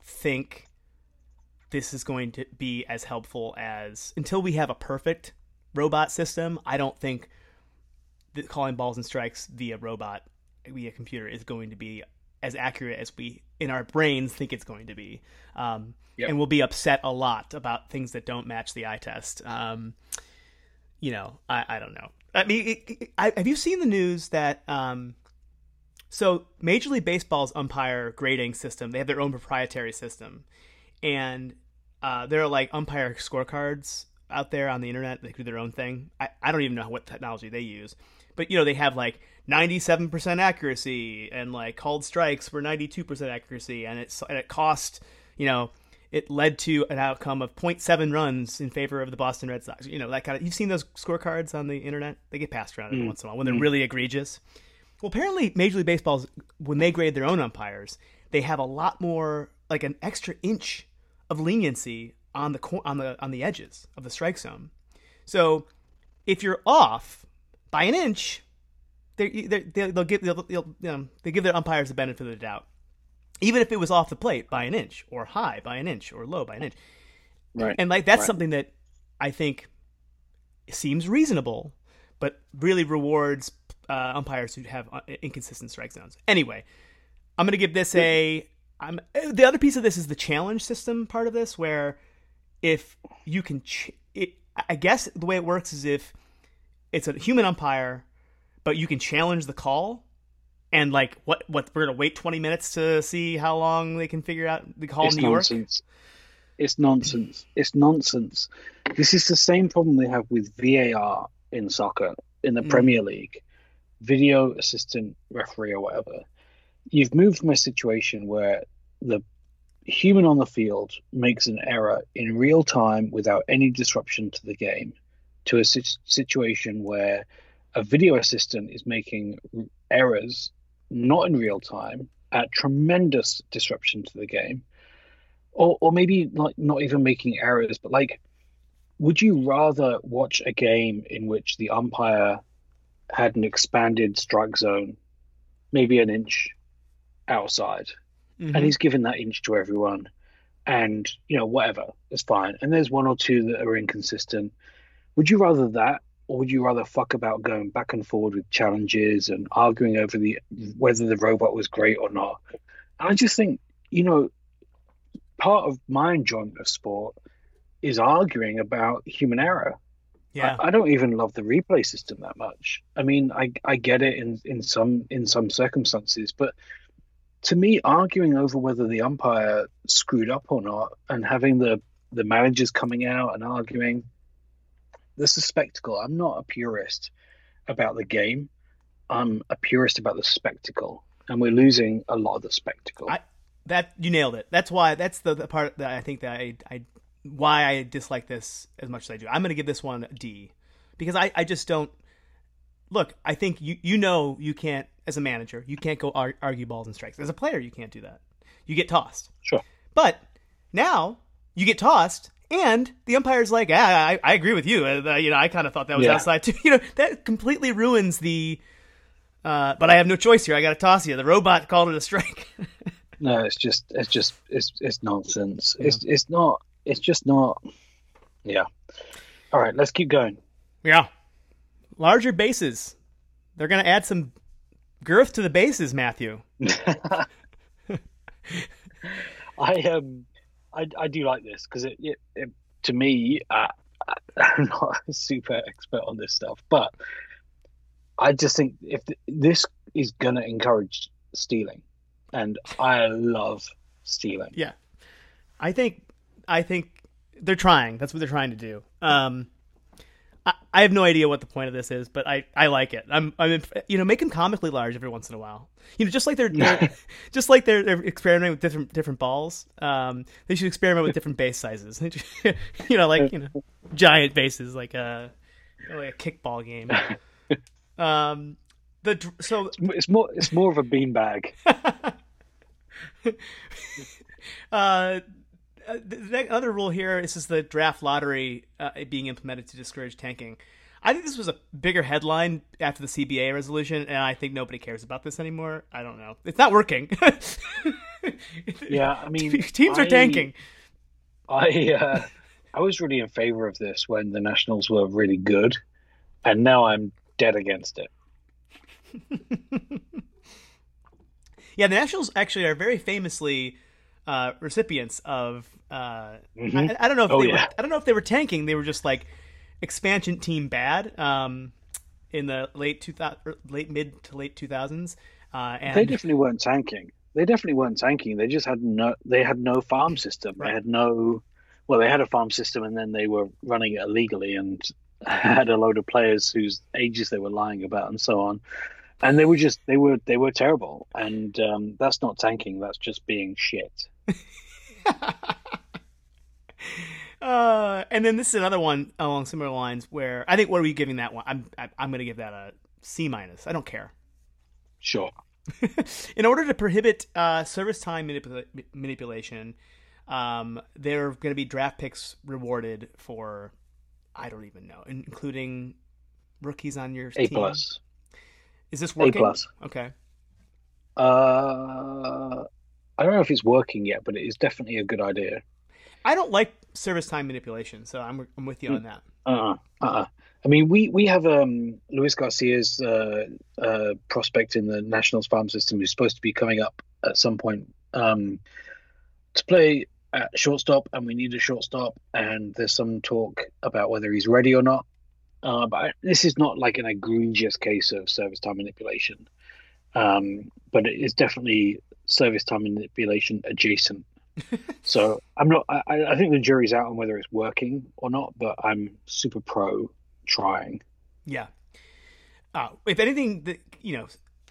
think this is going to be as helpful as until we have a perfect robot system. I don't think that calling balls and strikes via robot via computer is going to be as accurate as we in our brains think it's going to be. Um, yep. And we'll be upset a lot about things that don't match the eye test. Um, you know, I, I don't know. I mean, it, it, I, have you seen the news that um, so Major League Baseball's umpire grading system? They have their own proprietary system, and uh, there are like umpire scorecards out there on the internet. They do their own thing. I, I don't even know what technology they use, but you know they have like 97% accuracy and like called strikes were 92% accuracy, and it's and it cost you know it led to an outcome of 0.7 runs in favor of the Boston Red Sox. You know, that kind of. You've seen those scorecards on the internet? They get passed around mm. once in a while when they're mm. really egregious. Well, apparently, Major League Baseball's when they grade their own umpires, they have a lot more, like an extra inch of leniency on the on the on the edges of the strike zone. So, if you're off by an inch, they they will give they'll, they'll, you know, they give their umpires the benefit of the doubt even if it was off the plate by an inch or high by an inch or low by an inch.
Right.
And like that's
right.
something that I think seems reasonable, but really rewards uh, umpires who have uh, inconsistent strike zones. Anyway, I'm going to give this a. I'm the other piece of this is the challenge system part of this, where if you can, ch- it, I guess the way it works is if it's a human umpire, but you can challenge the call and like what what we're gonna wait 20 minutes to see how long they can figure out the call
it's
in New
nonsense.
York
it's nonsense. It's nonsense. This is the same problem they have with VAR in soccer in the mm. Premier League. Video assistant referee or whatever. You've moved from a situation where the human on the field makes an error in real time without any disruption to the game to a situation where a video assistant is making errors not in real time at tremendous disruption to the game or, or maybe like not even making errors but like would you rather watch a game in which the umpire had an expanded strike zone maybe an inch outside mm-hmm. and he's given that inch to everyone and you know whatever it's fine and there's one or two that are inconsistent would you rather that or would you rather fuck about going back and forward with challenges and arguing over the whether the robot was great or not? And I just think, you know, part of my enjoyment of sport is arguing about human error.
Yeah.
I, I, don't even love the replay system that much. I mean, I I get it in, in some in some circumstances, but to me, arguing over whether the umpire screwed up or not and having the the managers coming out and arguing this is spectacle. I'm not a purist about the game. I'm a purist about the spectacle, and we're losing a lot of the spectacle.
I, that you nailed it. That's why. That's the, the part that I think that I, I why I dislike this as much as I do. I'm going to give this one a D because I, I just don't look. I think you you know you can't as a manager you can't go ar- argue balls and strikes. As a player you can't do that. You get tossed.
Sure.
But now you get tossed and the umpire's like, yeah, I, I agree with you. Uh, you know, I kind of thought that was yeah. outside too. You know, that completely ruins the. Uh, but I have no choice here. I got to toss you. The robot called it a strike.
no, it's just, it's just, it's, it's nonsense. Yeah. It's, it's not. It's just not. Yeah. All right, let's keep going.
Yeah. Larger bases. They're going to add some girth to the bases, Matthew.
I um I, I do like this because it, it, it, to me uh, I'm not a super expert on this stuff, but I just think if this is gonna encourage stealing, and I love stealing.
Yeah, I think I think they're trying. That's what they're trying to do. Um, I, I have no idea what the point of this is, but I, I like it. I'm I'm you know make them comically large every once in a while. You know, just like they're, they're just like they're, they're experimenting with different different balls. Um, they should experiment with different base sizes. you know, like you know, giant bases, like a like a kickball game. Um, the so
it's more it's more of a beanbag.
uh, the other rule here is just the draft lottery uh, being implemented to discourage tanking. I think this was a bigger headline after the CBA resolution, and I think nobody cares about this anymore. I don't know. It's not working.
yeah, I mean,
teams I, are tanking.
I uh, I was really in favor of this when the Nationals were really good, and now I'm dead against it.
yeah, the Nationals actually are very famously uh, recipients of. Uh, mm-hmm. I, I, don't know if oh, they yeah. were, I don't know if they were tanking. They were just like expansion team bad um, in the late two thousand, er, late mid to late two thousands. Uh, and
they definitely weren't tanking. They definitely weren't tanking. They just had no. They had no farm system. Right. They had no. Well, they had a farm system, and then they were running it illegally and had a load of players whose ages they were lying about, and so on and they were just they were they were terrible and um, that's not tanking that's just being shit
uh, and then this is another one along similar lines where i think what are we giving that one i'm i'm going to give that a c minus i don't care
sure
in order to prohibit uh, service time manipula- manipulation um, there are going to be draft picks rewarded for i don't even know including rookies on your
a
team.
plus
is this working?
A plus.
Okay.
Uh, I don't know if it's working yet, but it is definitely a good idea.
I don't like service time manipulation, so I'm I'm with you on that.
Uh uh-uh, uh. I mean, we we have um, Luis Garcia's uh, uh, prospect in the Nationals farm system who's supposed to be coming up at some point um, to play at shortstop, and we need a shortstop. And there's some talk about whether he's ready or not. Uh, but this is not like an egregious case of service time manipulation, um, but it is definitely service time manipulation adjacent. so I'm not. I, I, think the jury's out on whether it's working or not, but I'm super pro trying.
Yeah. Uh, if anything, the, you know,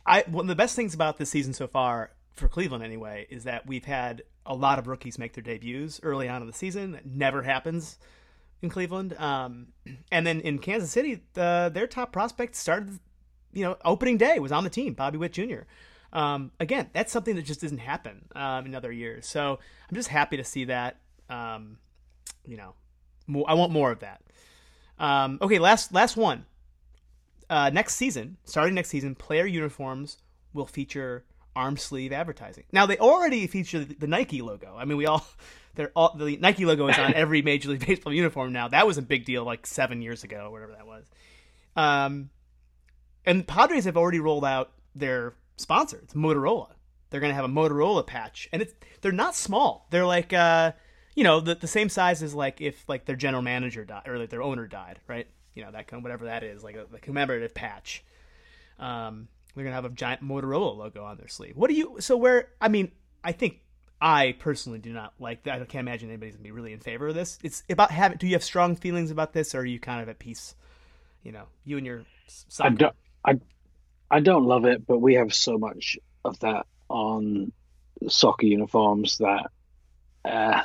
I one of the best things about this season so far for Cleveland anyway is that we've had a lot of rookies make their debuts early on in the season. That never happens in Cleveland. Um, and then in Kansas City, the, their top prospect started, you know, opening day was on the team, Bobby Witt Jr. Um, again, that's something that just doesn't happen um, in other years. So I'm just happy to see that. Um, you know, more, I want more of that. Um, okay, last last one. Uh, next season, starting next season, player uniforms will feature arm sleeve advertising. Now they already feature the Nike logo. I mean, we all they're all the Nike logo is on every Major League Baseball uniform now. That was a big deal like seven years ago, or whatever that was. Um, and Padres have already rolled out their sponsor. It's Motorola. They're going to have a Motorola patch, and it's they're not small. They're like uh, you know, the the same size as like if like their general manager died or like their owner died, right? You know that kind whatever that is, like a, a commemorative patch. Um, they're gonna have a giant Motorola logo on their sleeve. What do you? So where? I mean, I think I personally do not like that. I can't imagine anybody's gonna be really in favor of this. It's about having. Do you have strong feelings about this, or are you kind of at peace? You know, you and your. Soccer?
I don't. I, I don't love it, but we have so much of that on soccer uniforms that, uh,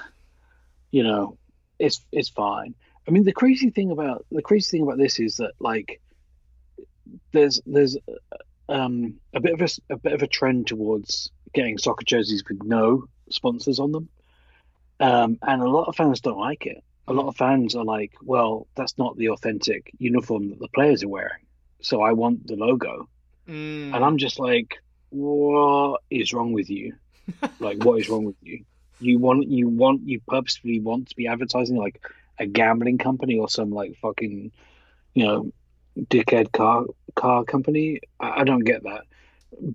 you know, it's it's fine. I mean, the crazy thing about the crazy thing about this is that like, there's there's um, a bit of a, a bit of a trend towards getting soccer jerseys with no sponsors on them. Um, and a lot of fans don't like it. A lot of fans are like, well, that's not the authentic uniform that the players are wearing. So I want the logo. Mm. And I'm just like, what is wrong with you? like, what is wrong with you? You want, you want, you purposefully want to be advertising like a gambling company or some like fucking, you know, dickhead car car company. I, I don't get that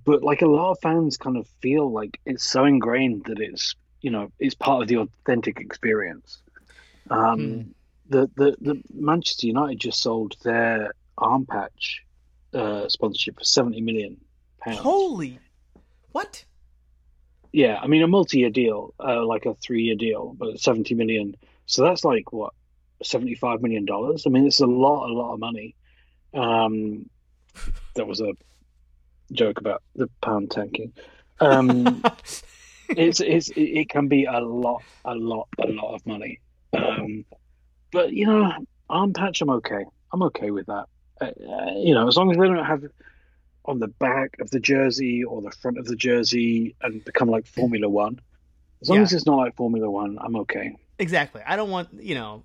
but like a lot of fans kind of feel like it's so ingrained that it's you know it's part of the authentic experience. Um, hmm. the, the the Manchester United just sold their arm patch uh, sponsorship for seventy million pounds.
Holy, what?
Yeah, I mean a multi-year deal, uh, like a three-year deal, but seventy million. So that's like what seventy-five million dollars. I mean, it's a lot, a lot of money. Um, that was a joke about the pound tanking. Um, it's, it's it can be a lot, a lot, a lot of money. Um, but you know, arm patch, I'm okay. I'm okay with that. Uh, you know, as long as they don't have on the back of the jersey or the front of the jersey and become like Formula One. As long
Yeah.
as it's not like Formula One, I'm okay.
Exactly. I don't want you know.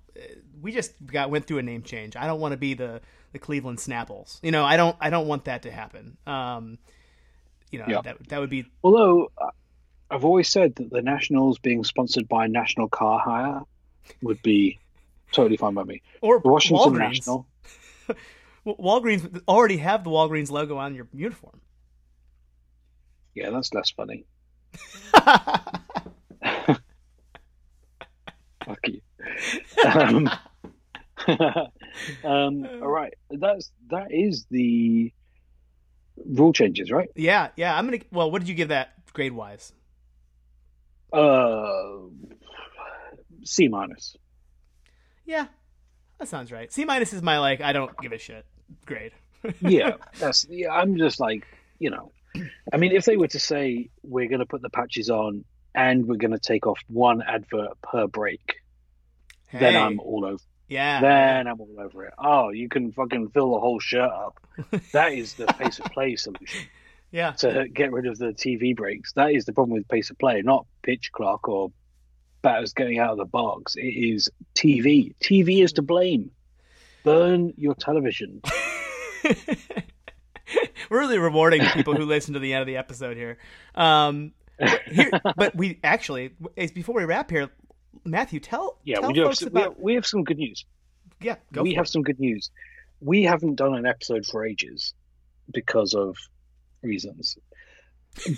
We just got went through a name change. I don't want to be the the Cleveland Snapples. You know, I don't. I don't want that to happen. Um, you know,
Yeah.
that that would be
Although uh, I've always said that the Nationals being sponsored by National Car Hire would be totally fine by me.
or
The Washington
Walgreens.
National.
Wa- Walgreens already have the Walgreens logo on your uniform.
Yeah, that's less funny. Fuck you. Um, um, all right, that's that is the rule changes, right?
yeah, yeah. I'm gonna. Well, what did you give that grade wise?
Uh, C minus.
Yeah, that sounds right. C minus is my like. I don't give a shit grade.
Yeah, that's. Yeah, I'm just like you know. I mean, if they were to say we're going to put the patches on and we're going to take off one advert per break, then I'm all over.
yeah.
Then I'm all over it. Oh, you can fucking fill the whole shirt up. That is the pace of play solution
yeah.
to get rid of the TV breaks. That is the problem with pace of play, not pitch clock or batters getting out of the box. It is TV. TV is to blame. Burn your television.
We're really rewarding people who listen to the end of the episode here. Um, here, but we actually, before we wrap here, Matthew, tell
Yeah,
tell
we do. Have some, we,
about
have, we have some good news.
yeah. Go
we have
it.
some good news. We haven't done an episode for ages because of reasons.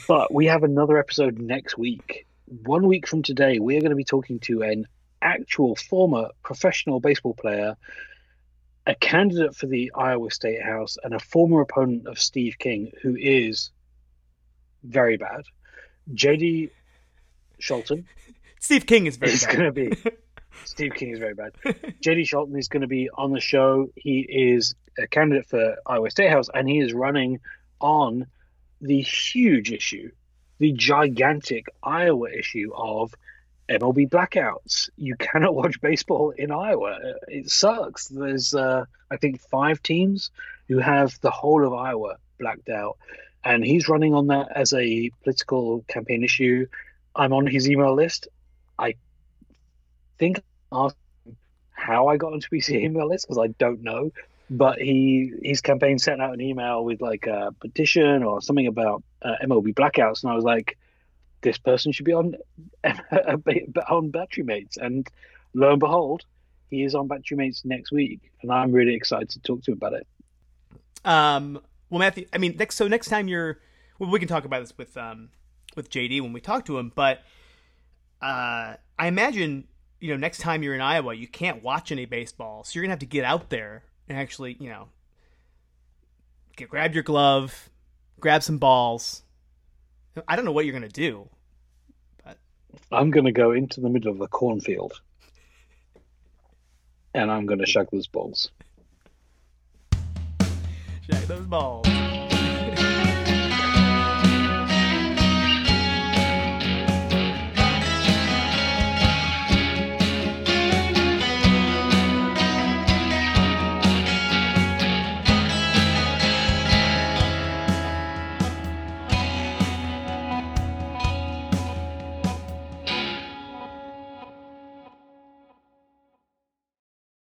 But we have another episode next week. One week from today, we are going to be talking to an actual former professional baseball player, a candidate for the Iowa State House, and a former opponent of Steve King, who is very bad. JD Scholten
Steve King is very
is
bad.
going to be Steve King is very bad. JD Scholten is going to be on the show. He is a candidate for Iowa State House, and he is running on the huge issue, the gigantic Iowa issue of MLB blackouts. You cannot watch baseball in Iowa. It sucks. There's, uh, I think, five teams who have the whole of Iowa blacked out, and he's running on that as a political campaign issue. I'm on his email list. I think I asked how I got onto his email list because I don't know. But he his campaign sent out an email with like a petition or something about uh, MLB blackouts, and I was like, this person should be on on Battery Mates, and lo and behold, he is on Battery Mates next week, and I'm really excited to talk to him about it.
Um, well, Matthew, I mean, next so next time you're, well, we can talk about this with um with JD when we talk to him, but uh, I imagine you know next time you're in Iowa, you can't watch any baseball, so you're gonna have to get out there and actually, you know, get grab your glove, grab some balls. I don't know what you're gonna do.
I'm going to go into the middle of the cornfield, and I'm going to shug those balls.
Shag those balls.